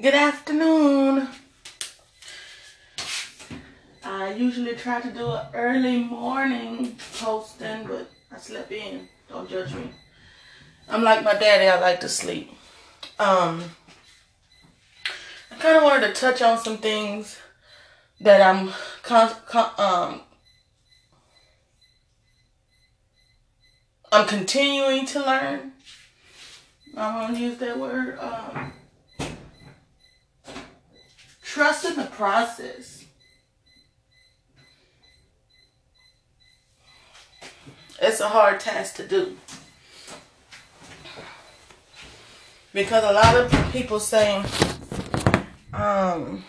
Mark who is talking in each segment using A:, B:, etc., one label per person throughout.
A: Good afternoon. I usually try to do an early morning posting, but I slept in. Don't judge me. I'm like my daddy, I like to sleep. Um, I kind of wanted to touch on some things that I'm con- con- um I'm continuing to learn. I want to use that word. Um, trust in the process. It's a hard task to do. Because a lot of people say, um,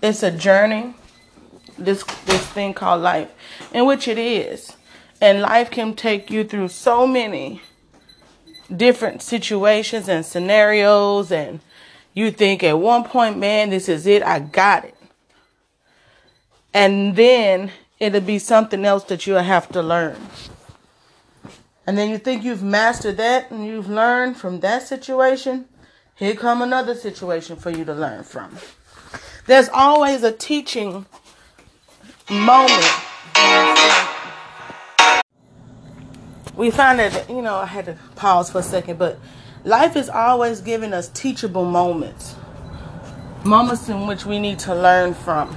A: it's a journey, this this thing called life, in which it is. And life can take you through so many different situations and scenarios and you think at one point, man, this is it, I got it. And then it'll be something else that you'll have to learn. And then you think you've mastered that and you've learned from that situation. Here come another situation for you to learn from. There's always a teaching moment. We find that, you know, I had to pause for a second, but life is always giving us teachable moments. Moments in which we need to learn from.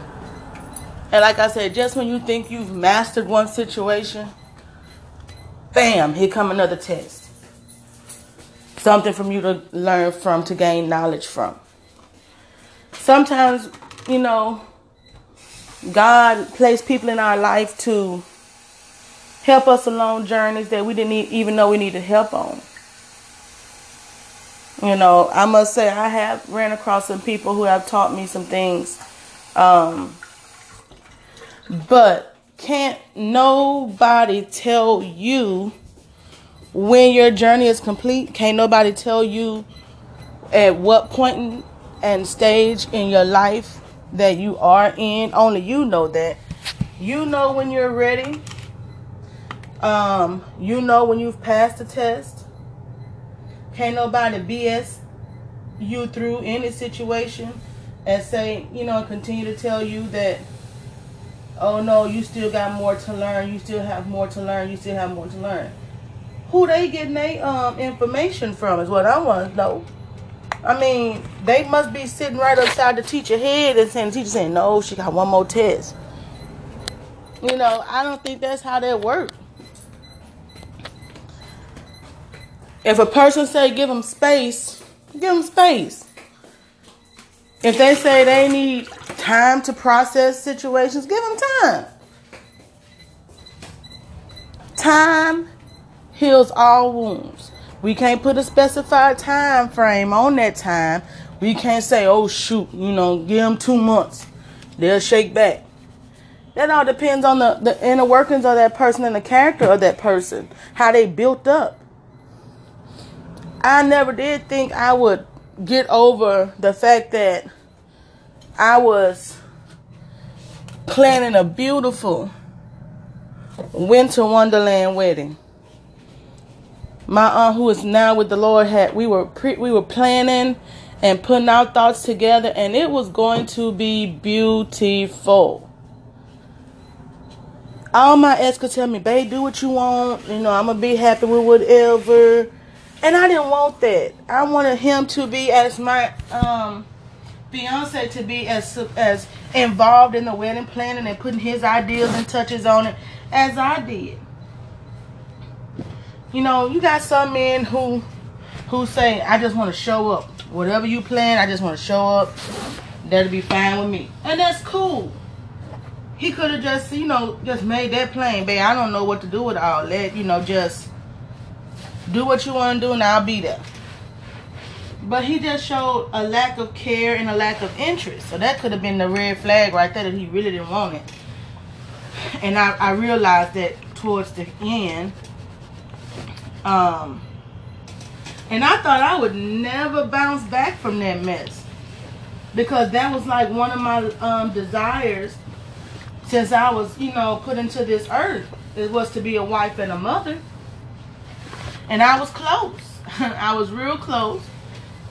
A: And like I said, just when you think you've mastered one situation, bam, here come another test. Something from you to learn from, to gain knowledge from. Sometimes, you know, God placed people in our life to help us along journeys that we didn't even know we needed help on. You know, I must say I have ran across some people who have taught me some things. Um, but can't nobody tell you when your journey is complete? Can't nobody tell you at what point and stage in your life that you are in? Only you know that. You know when you're ready. Um, you know when you've passed the test. Can't nobody BS you through any situation and say, you know, continue to tell you that, oh no, you still got more to learn. You still have more to learn. You still have more to learn. Who they getting their um, information from is what I want to know. I mean, they must be sitting right upside the teacher head and saying, the teacher saying, no, she got one more test. You know, I don't think that's how that works. If a person say give them space, give them space. If they say they need time to process situations, give them time. Time heals all wounds. We can't put a specified time frame on that time. We can't say, oh shoot, you know, give them two months. They'll shake back. That all depends on the, the inner workings of that person and the character of that person, how they built up. I never did think I would get over the fact that I was planning a beautiful winter wonderland wedding. My aunt, who is now with the Lord, had we were pre, we were planning and putting our thoughts together, and it was going to be beautiful. All my ex could tell me, "Babe, do what you want. You know, I'm gonna be happy with whatever." And I didn't want that. I wanted him to be as my um fiancé to be as as involved in the wedding planning and putting his ideas and touches on it as I did. You know, you got some men who who say, I just want to show up. Whatever you plan, I just want to show up. That'll be fine with me. And that's cool. He could have just, you know, just made that plain, babe. I don't know what to do with all that. You know, just do what you want to do and I'll be there. But he just showed a lack of care and a lack of interest. So that could have been the red flag right there that he really didn't want it. And I, I realized that towards the end. Um, and I thought I would never bounce back from that mess. Because that was like one of my um, desires since I was, you know, put into this earth. It was to be a wife and a mother. And I was close. I was real close.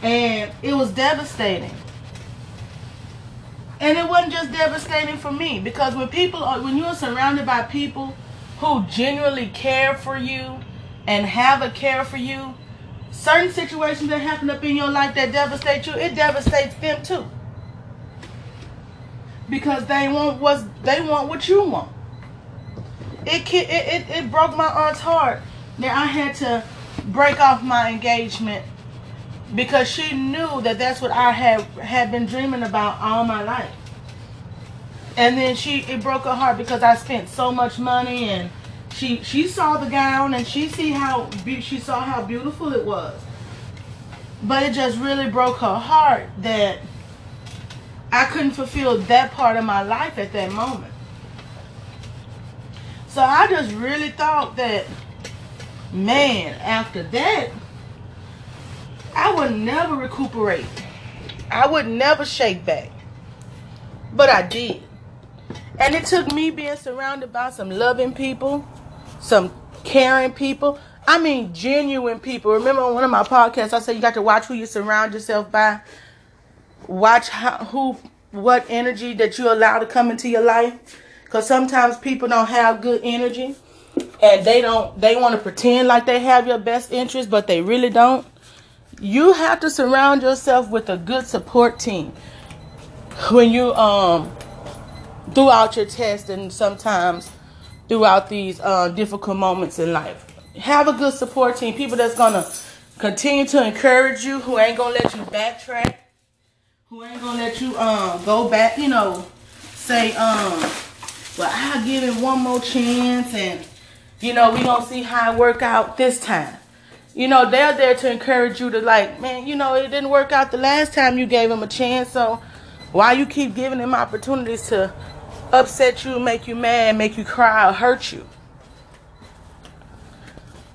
A: And it was devastating. And it wasn't just devastating for me because when people are, when you're surrounded by people who genuinely care for you and have a care for you, certain situations that happen up in your life that devastate you, it devastates them too. Because they want what they want what you want. It, it it it broke my aunt's heart that I had to break off my engagement because she knew that that's what I had had been dreaming about all my life. And then she it broke her heart because I spent so much money and she she saw the gown and she see how she saw how beautiful it was. But it just really broke her heart that I couldn't fulfill that part of my life at that moment. So I just really thought that man, after that, I would never recuperate. I would never shake back. But I did. And it took me being surrounded by some loving people, some caring people. I mean, genuine people. Remember on one of my podcasts, I said you got to watch who you surround yourself by. Watch how, who, what energy that you allow to come into your life. Because sometimes people don't have good energy and they don't they want to pretend like they have your best interest but they really don't. You have to surround yourself with a good support team. When you um throughout your test and sometimes throughout these uh, difficult moments in life. Have a good support team people that's gonna continue to encourage you who ain't gonna let you backtrack who ain't gonna let you um go back you know say um well i'll give it one more chance and you know, we gonna see how it work out this time. You know, they're there to encourage you to like, man, you know, it didn't work out the last time you gave them a chance, so why you keep giving them opportunities to upset you, make you mad, make you cry, or hurt you?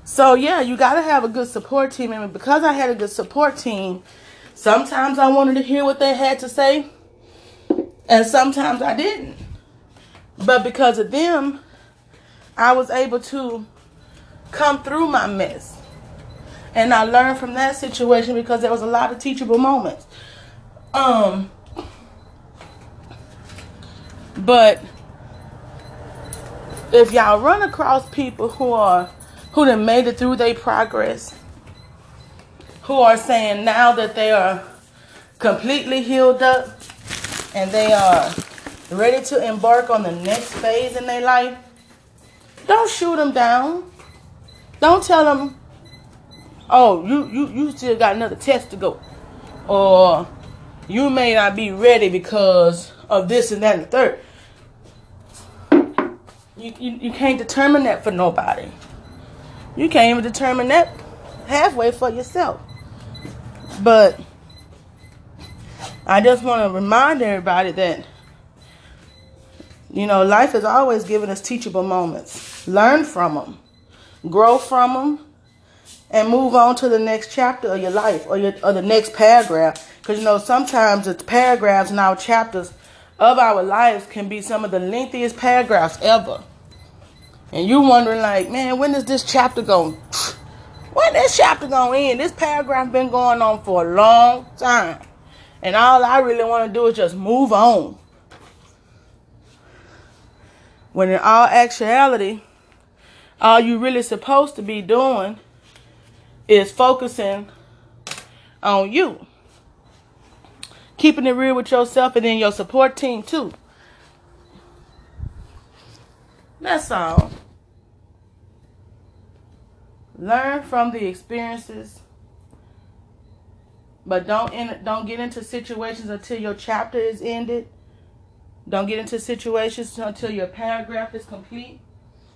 A: So yeah, you gotta have a good support team. And because I had a good support team, sometimes I wanted to hear what they had to say, and sometimes I didn't. But because of them, I was able to come through my mess. And I learned from that situation because there was a lot of teachable moments. Um but if y'all run across people who are who done made it through their progress, who are saying now that they are completely healed up and they are ready to embark on the next phase in their life, don't shoot them down. Don't tell them, oh, you, you, you still got another test to go. Or you may not be ready because of this and that and the third. You, you, you can't determine that for nobody. You can't even determine that halfway for yourself. But I just want to remind everybody that you know, life has always given us teachable moments. Learn from them, grow from them, and move on to the next chapter of your life or, your, or the next paragraph. Because, you know, sometimes the paragraphs and our chapters of our lives can be some of the lengthiest paragraphs ever. And you're wondering, like, man, when is this chapter going? When this chapter going to end? This paragraph been going on for a long time. And all I really want to do is just move on. When in all actuality, all you really supposed to be doing is focusing on you. Keeping it real with yourself and then your support team too. That's all. Learn from the experiences, but don't in, don't get into situations until your chapter is ended don't get into situations until your paragraph is complete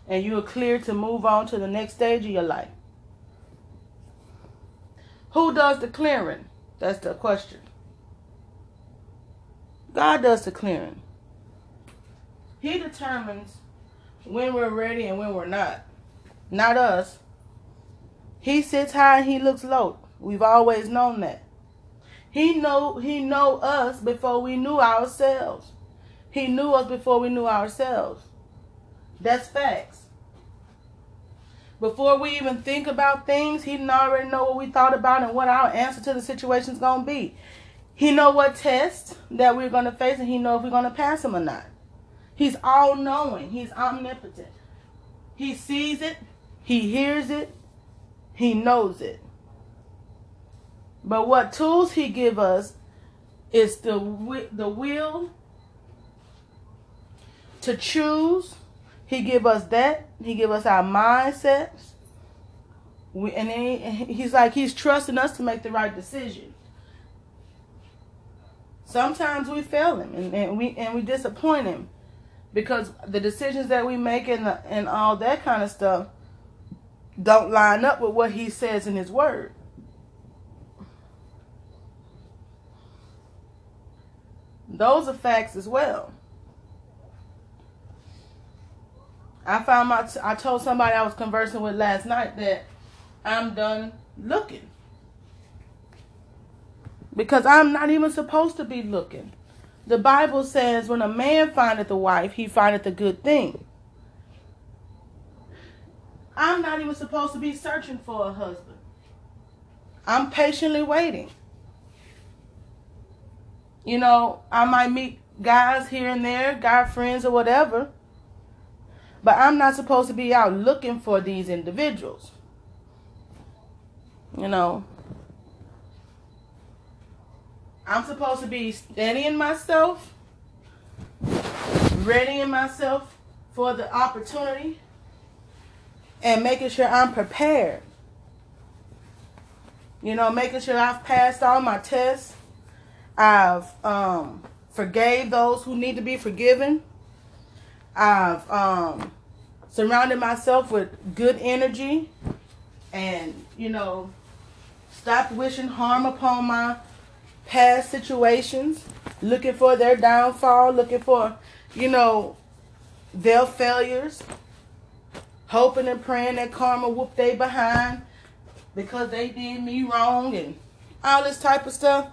A: and you are clear to move on to the next stage of your life. Who does the clearing? That's the question. God does the clearing. He determines when we're ready and when we're not. Not us. He sits high and he looks low. We've always known that. He know he know us before we knew ourselves. He knew us before we knew ourselves. That's facts. Before we even think about things, he already know what we thought about and what our answer to the situation is gonna be. He know what tests that we're gonna face, and he know if we're gonna pass them or not. He's all knowing. He's omnipotent. He sees it. He hears it. He knows it. But what tools he give us is the the will to choose he give us that. He give us our mindsets. We, and he, he's like he's trusting us to make the right decision. Sometimes we fail him and, and we and we disappoint him because the decisions that we make and the, and all that kind of stuff don't line up with what he says in his word. Those are facts as well. I found my. T- I told somebody I was conversing with last night that I'm done looking because I'm not even supposed to be looking. The Bible says, "When a man findeth a wife, he findeth a good thing." I'm not even supposed to be searching for a husband. I'm patiently waiting. You know, I might meet guys here and there, guy friends or whatever but I'm not supposed to be out looking for these individuals. You know, I'm supposed to be steadying myself, readying myself for the opportunity, and making sure I'm prepared. You know, making sure I've passed all my tests. I've um, forgave those who need to be forgiven. I've um, surrounded myself with good energy and, you know, stopped wishing harm upon my past situations, looking for their downfall, looking for, you know, their failures, hoping and praying that karma whoop they behind because they did me wrong and all this type of stuff.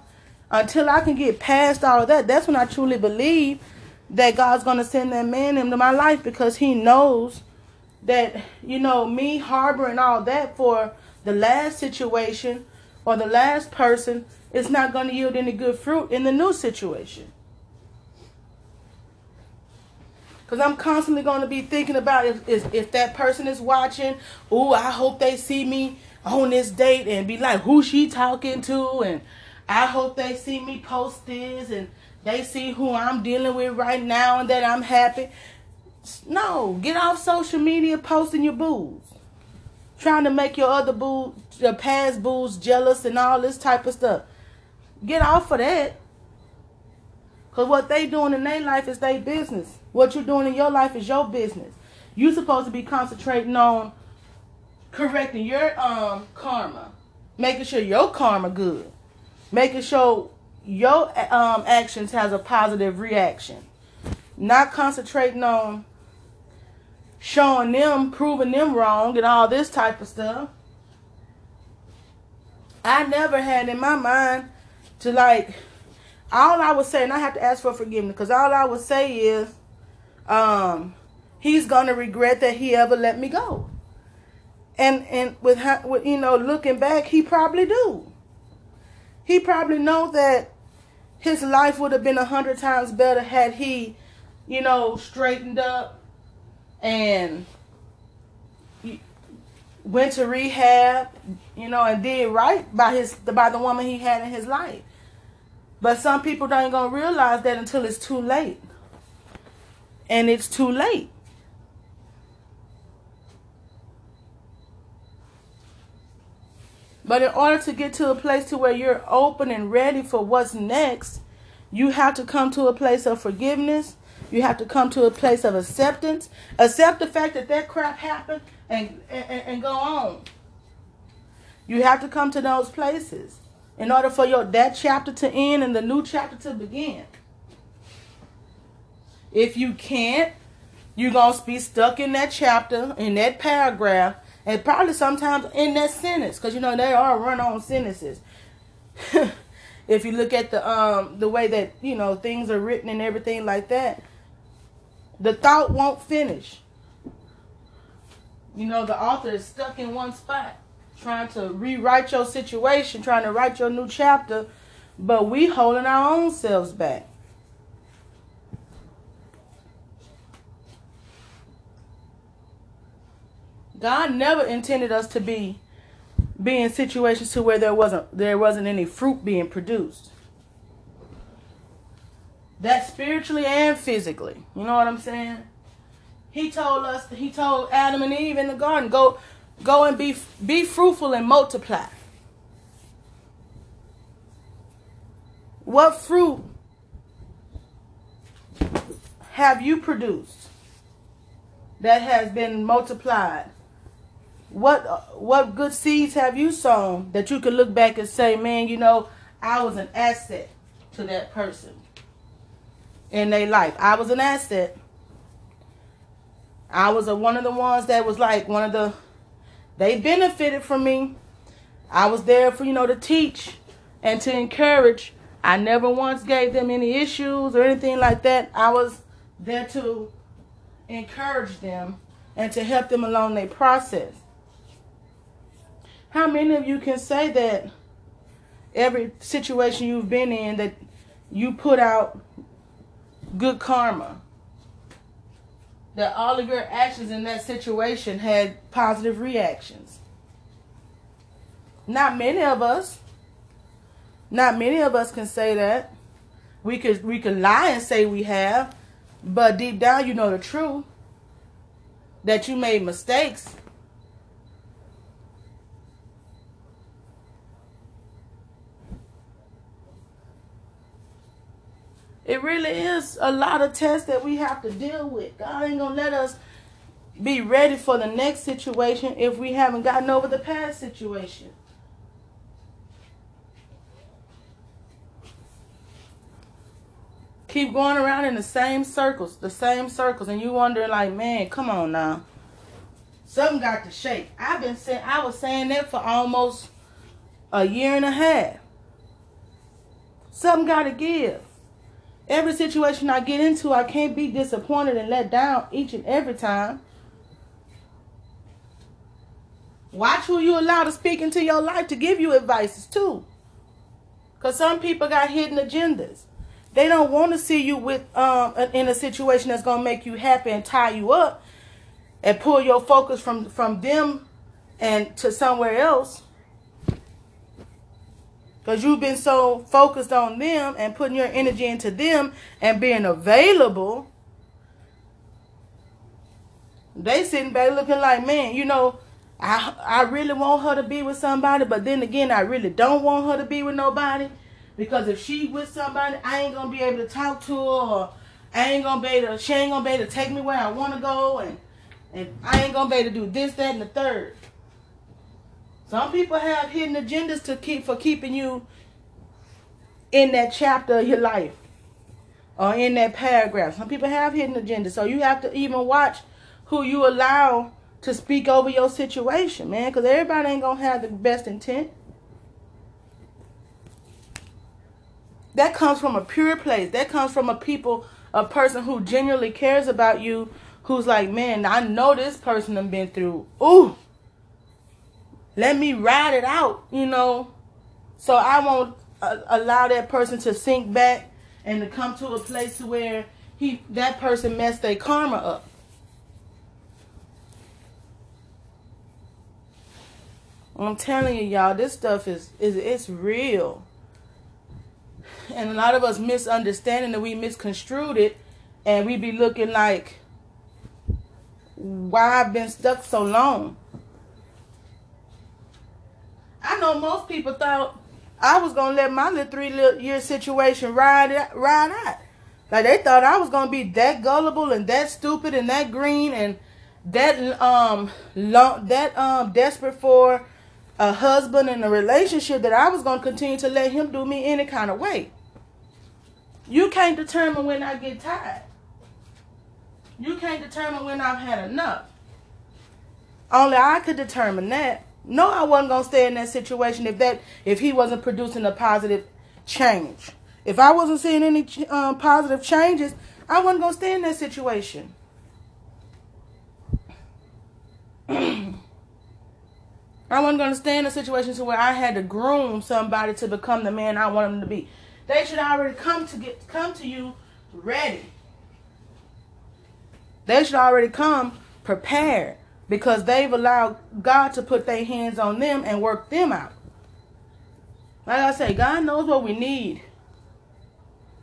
A: Until I can get past all of that, that's when I truly believe that God's going to send that man into my life because he knows that, you know, me harboring all that for the last situation or the last person is not going to yield any good fruit in the new situation. Because I'm constantly going to be thinking about if, if, if that person is watching, oh, I hope they see me on this date and be like, who she talking to? And I hope they see me post this and they see who I'm dealing with right now and that I'm happy. No, get off social media posting your booze. Trying to make your other boo, your past booze jealous and all this type of stuff. Get off of that. Because what they doing in their life is their business. What you're doing in your life is your business. You're supposed to be concentrating on correcting your um karma. Making sure your karma good. Making sure your um, actions has a positive reaction. Not concentrating on showing them, proving them wrong, and all this type of stuff. I never had in my mind to like. All I would say, and I have to ask for forgiveness, because all I would say is, um, he's gonna regret that he ever let me go. And and with, with you know looking back, he probably do. He probably know that his life would have been a hundred times better had he, you know, straightened up and went to rehab, you know, and did right by his by the woman he had in his life. But some people don't gonna realize that until it's too late. And it's too late. But in order to get to a place to where you're open and ready for what's next, you have to come to a place of forgiveness. You have to come to a place of acceptance. Accept the fact that that crap happened and, and, and go on. You have to come to those places in order for your that chapter to end and the new chapter to begin. If you can't, you're going to be stuck in that chapter, in that paragraph, and probably sometimes in that sentence, because you know they are run-on sentences. if you look at the um the way that you know things are written and everything like that, the thought won't finish. You know, the author is stuck in one spot, trying to rewrite your situation, trying to write your new chapter, but we holding our own selves back. God never intended us to be be in situations to where there wasn't there wasn't any fruit being produced. That spiritually and physically. You know what I'm saying? He told us he told Adam and Eve in the garden, go go and be be fruitful and multiply. What fruit have you produced that has been multiplied? What what good seeds have you sown that you can look back and say, man, you know, I was an asset to that person in their life. I was an asset. I was a, one of the ones that was like one of the they benefited from me. I was there for you know to teach and to encourage. I never once gave them any issues or anything like that. I was there to encourage them and to help them along their process. How many of you can say that every situation you've been in that you put out good karma? That all of your actions in that situation had positive reactions. Not many of us. Not many of us can say that. We could we could lie and say we have, but deep down you know the truth. That you made mistakes really is a lot of tests that we have to deal with. God ain't gonna let us be ready for the next situation if we haven't gotten over the past situation. Keep going around in the same circles, the same circles, and you wondering like, man, come on now. Something got to shake. I've been saying I was saying that for almost a year and a half. Something got to give. Every situation I get into, I can't be disappointed and let down each and every time. Watch who you allow to speak into your life to give you advices too. Because some people got hidden agendas. They don't want to see you with um in a situation that's gonna make you happy and tie you up and pull your focus from from them and to somewhere else. Because you've been so focused on them and putting your energy into them and being available. They sitting back looking like, man, you know, I I really want her to be with somebody, but then again, I really don't want her to be with nobody. Because if she with somebody, I ain't gonna be able to talk to her or I ain't gonna be able to, she ain't gonna be able to take me where I wanna go and and I ain't gonna be able to do this, that, and the third. Some people have hidden agendas to keep for keeping you in that chapter of your life or in that paragraph. Some people have hidden agendas. So you have to even watch who you allow to speak over your situation, man, because everybody ain't going to have the best intent. That comes from a pure place. That comes from a people, a person who genuinely cares about you, who's like, man, I know this person have been through. Ooh, let me ride it out, you know, so I won't uh, allow that person to sink back and to come to a place where he that person messed their karma up. I'm telling you, y'all, this stuff is is it's real. And a lot of us misunderstanding that we misconstrued it and we be looking like why I've been stuck so long. I know most people thought I was gonna let my little three little year situation ride ride out. Like they thought I was gonna be that gullible and that stupid and that green and that um long, that um desperate for a husband and a relationship that I was gonna continue to let him do me any kind of way. You can't determine when I get tired. You can't determine when I've had enough. Only I could determine that. No, I wasn't gonna stay in that situation if that if he wasn't producing a positive change. If I wasn't seeing any um, positive changes, I wasn't gonna stay in that situation. I wasn't to stay in a situation to where I had to groom somebody to become the man I want them to be. They should already come to get come to you ready. They should already come prepared because they've allowed God to put their hands on them and work them out. Like I say, God knows what we need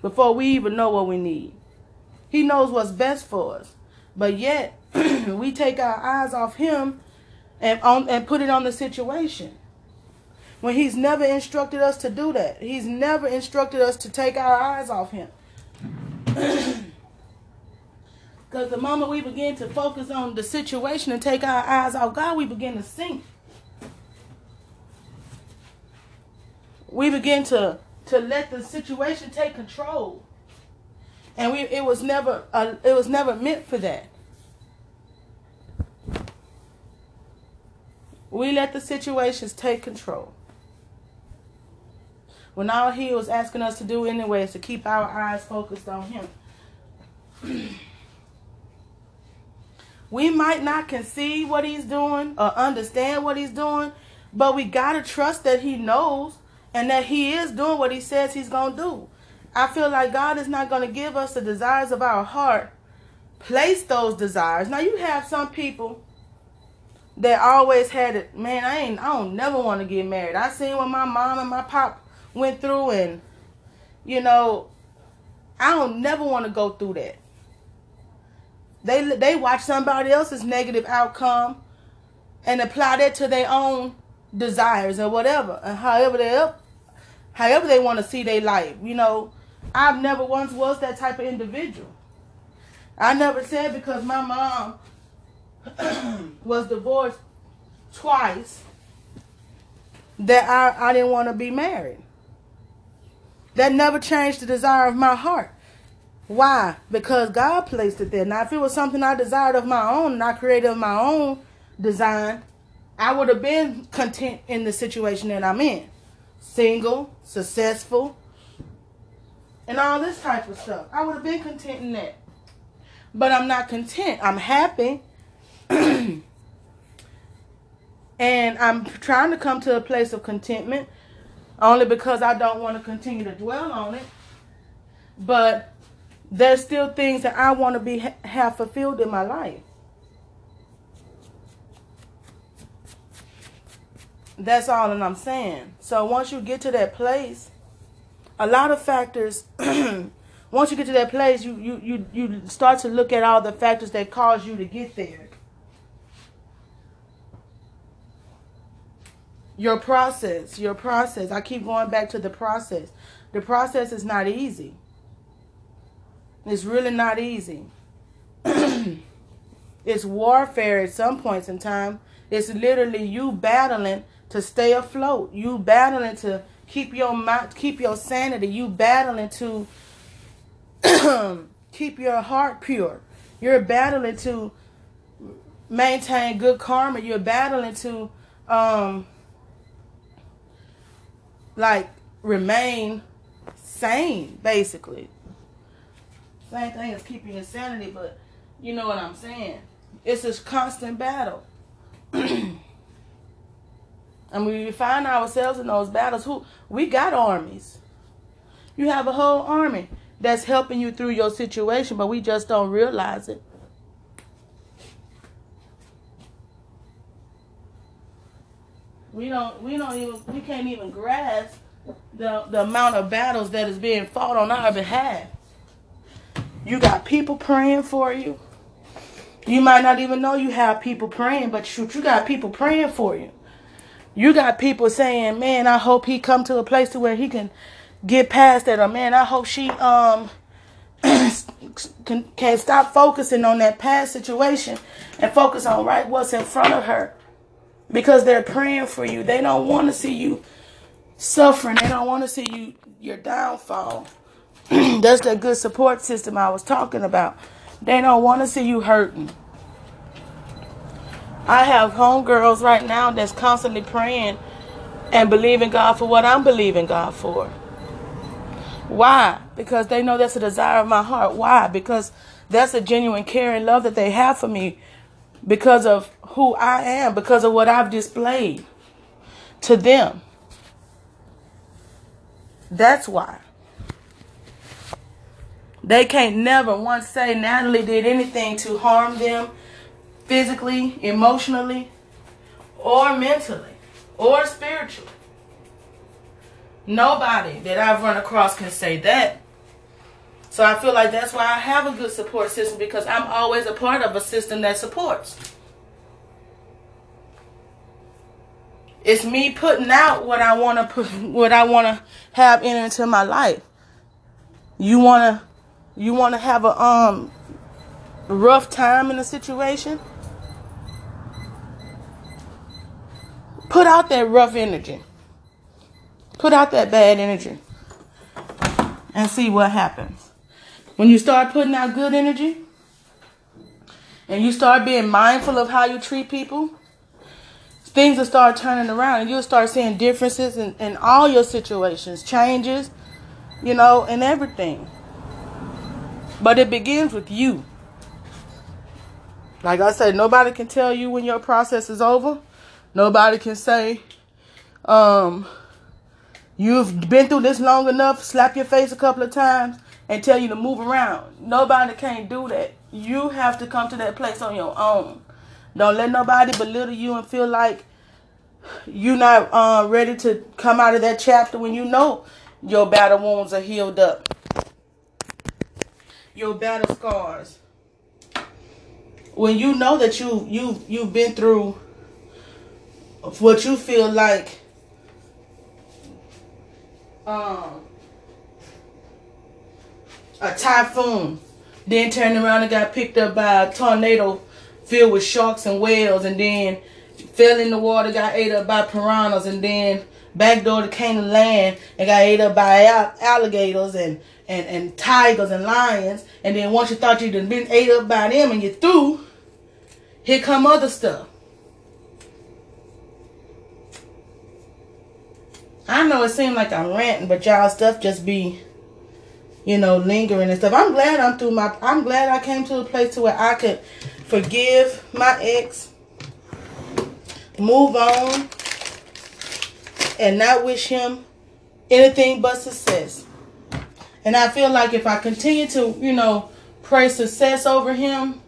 A: before we even know what we need. He knows what's best for us. But yet, we take our eyes off him and on and put it on the situation. When he's never instructed us to do that. He's never instructed us to take our eyes off him. Because the moment we begin to focus on the situation and take our eyes off God, we begin to sink. We begin to to let the situation take control. And we it was never uh, it was never meant for that. We let the situations take control. When all he was asking us to do anyway is to keep our eyes focused on him. we might not conceive what he's doing or understand what he's doing, but we got to trust that he knows and that he is doing what he says he's going to do. I feel like God is not going to give us the desires of our heart. Place those desires. Now you have some people that always had it, man, I ain't I don't never want to get married. I seen what my mom and my pop went through and you know, I don't never want to go through that. They they watch somebody else's negative outcome and apply that to their own desires or whatever, and however they however they want to see their life. You know, I've never once was that type of individual. I never said because my mom was divorced twice that I, I didn't want to be married. That never changed the desire of my heart. Why? Because God placed it there. Now, if it was something I desired of my own and I created of my own design, I would have been content in the situation that I'm in. Single, successful, and all this type of stuff. I would have been content in that. But I'm not content. I'm happy. and I'm trying to come to a place of contentment only because I don't want to continue to dwell on it. But there's still things that I want to be have fulfilled in my life. That's all that I'm saying. So once you get to that place, a lot of factors once you get to that place you, you you you start to look at all the factors that cause you to get there your process your process i keep going back to the process the process is not easy it's really not easy. It's warfare at some points in time. It's literally you battling to stay afloat. You battling to keep your mind keep your sanity. You battling to keep your heart pure. You're battling to maintain good karma. You're battling to um like remain sane, basically. Same thing as keeping your sanity, but you know what I'm saying. It's a constant battle. and we find ourselves in those battles, who we got armies. You have a whole army that's helping you through your situation, but we just don't realize it. We don't we don't even we can't even grasp the the amount of battles that is being fought on our behalf. You got people praying for you. You might not even know you have people praying, but shoot, you got people praying for you. You got people saying, "Man, I hope he come to a place to where he can get past that," or "Man, I hope she um can, can stop focusing on that past situation and focus on right what's in front of her." because they're praying for you. They don't want to see you suffering. They don't want to see you your downfall. That's that good support system I was talking about. They don't want to see you hurting. I have homegirls right now that's constantly praying and believing God for what I'm believing God for. Why? Because they know that's a desire of my heart. Why? Because that's a genuine care and love that they have for me because of who I am, because of what I've displayed to them. That's why. They can't never once say Natalie did anything to harm them physically, emotionally, or mentally, or spiritually. Nobody that I've run across can say that. So I feel like that's why I have a good support system because I'm always a part of a system that supports. It's me putting out what I want to put, what I want to have in into my life. You want to you want to have a um rough time in a situation? Put out that rough energy. Put out that bad energy. And see what happens. When you start putting out good energy and you start being mindful of how you treat people, things will start turning around and you'll start seeing differences in, in all your situations, changes, you know, and everything. But it begins with you. Like I said, nobody can tell you when your process is over. Nobody can say, um, you've been through this long enough, slap your face a couple of times, and tell you to move around. Nobody can do that. You have to come to that place on your own. Don't let nobody belittle you and feel like you're not uh, ready to come out of that chapter when you know your battle wounds are healed up your battle scars. When you know that you you you've been through what you feel like um a typhoon, then turned around and got picked up by a tornado filled with sharks and whales, and then fell in the water, got ate up by piranhas, and then backdoor to Canaan land and got ate up by alligators and and, and tigers and lions, and then once you thought you'd been ate up by them and you're through, here come other stuff. I know it seems like I'm ranting, but y'all stuff just be, you know, lingering and stuff. I'm glad I'm through my. I'm glad I came to a place to where I could forgive my ex, move on, and not wish him anything but success. And I feel like if I continue to, you know, pray success over him,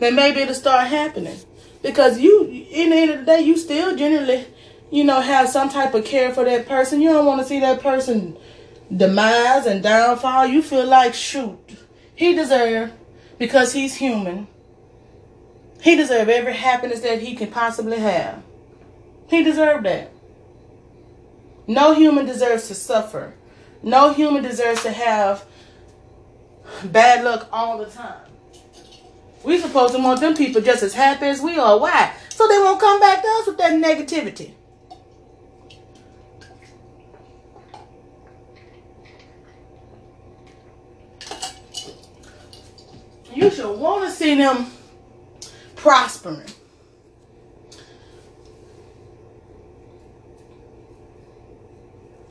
A: then maybe it'll start happening. Because you, in the end of the day, you still generally, you know, have some type of care for that person. You don't want to see that person demise and downfall. You feel like, shoot, he deserves, because he's human, he deserves every happiness that he can possibly have. He deserves that. No human deserves to suffer no human deserves to have bad luck all the time. We supposed to want them people just as happy as we are. Why? So they won't come back to us with that negativity. You should want to see them prospering.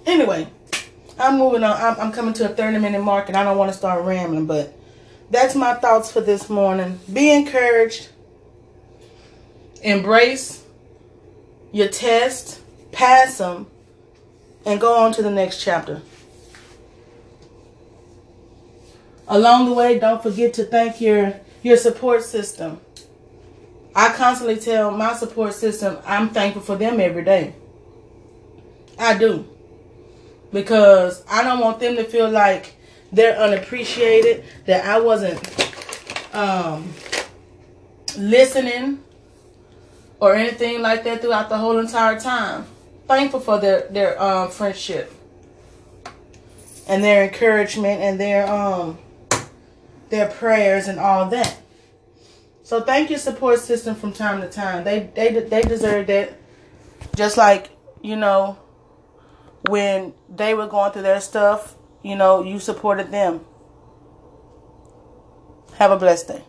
A: Anyway, I'm moving on. I'm, I'm coming to a 30 minute mark and I don't want to start rambling, but that's my thoughts for this morning. Be encouraged. Embrace your test, pass them, and go on to the next chapter. Along the way, don't forget to thank your your support system. I constantly tell my support system I'm thankful for them every day. I do because I don't want them to feel like they're unappreciated, that I wasn't um, listening or anything like that throughout the whole entire time. Thankful for their their um, friendship and their encouragement and their um their prayers and all that. So thank your support system from time to time. They they they deserve that. Just like you know when they were going through their stuff, you know, you supported them. Have a blessed day.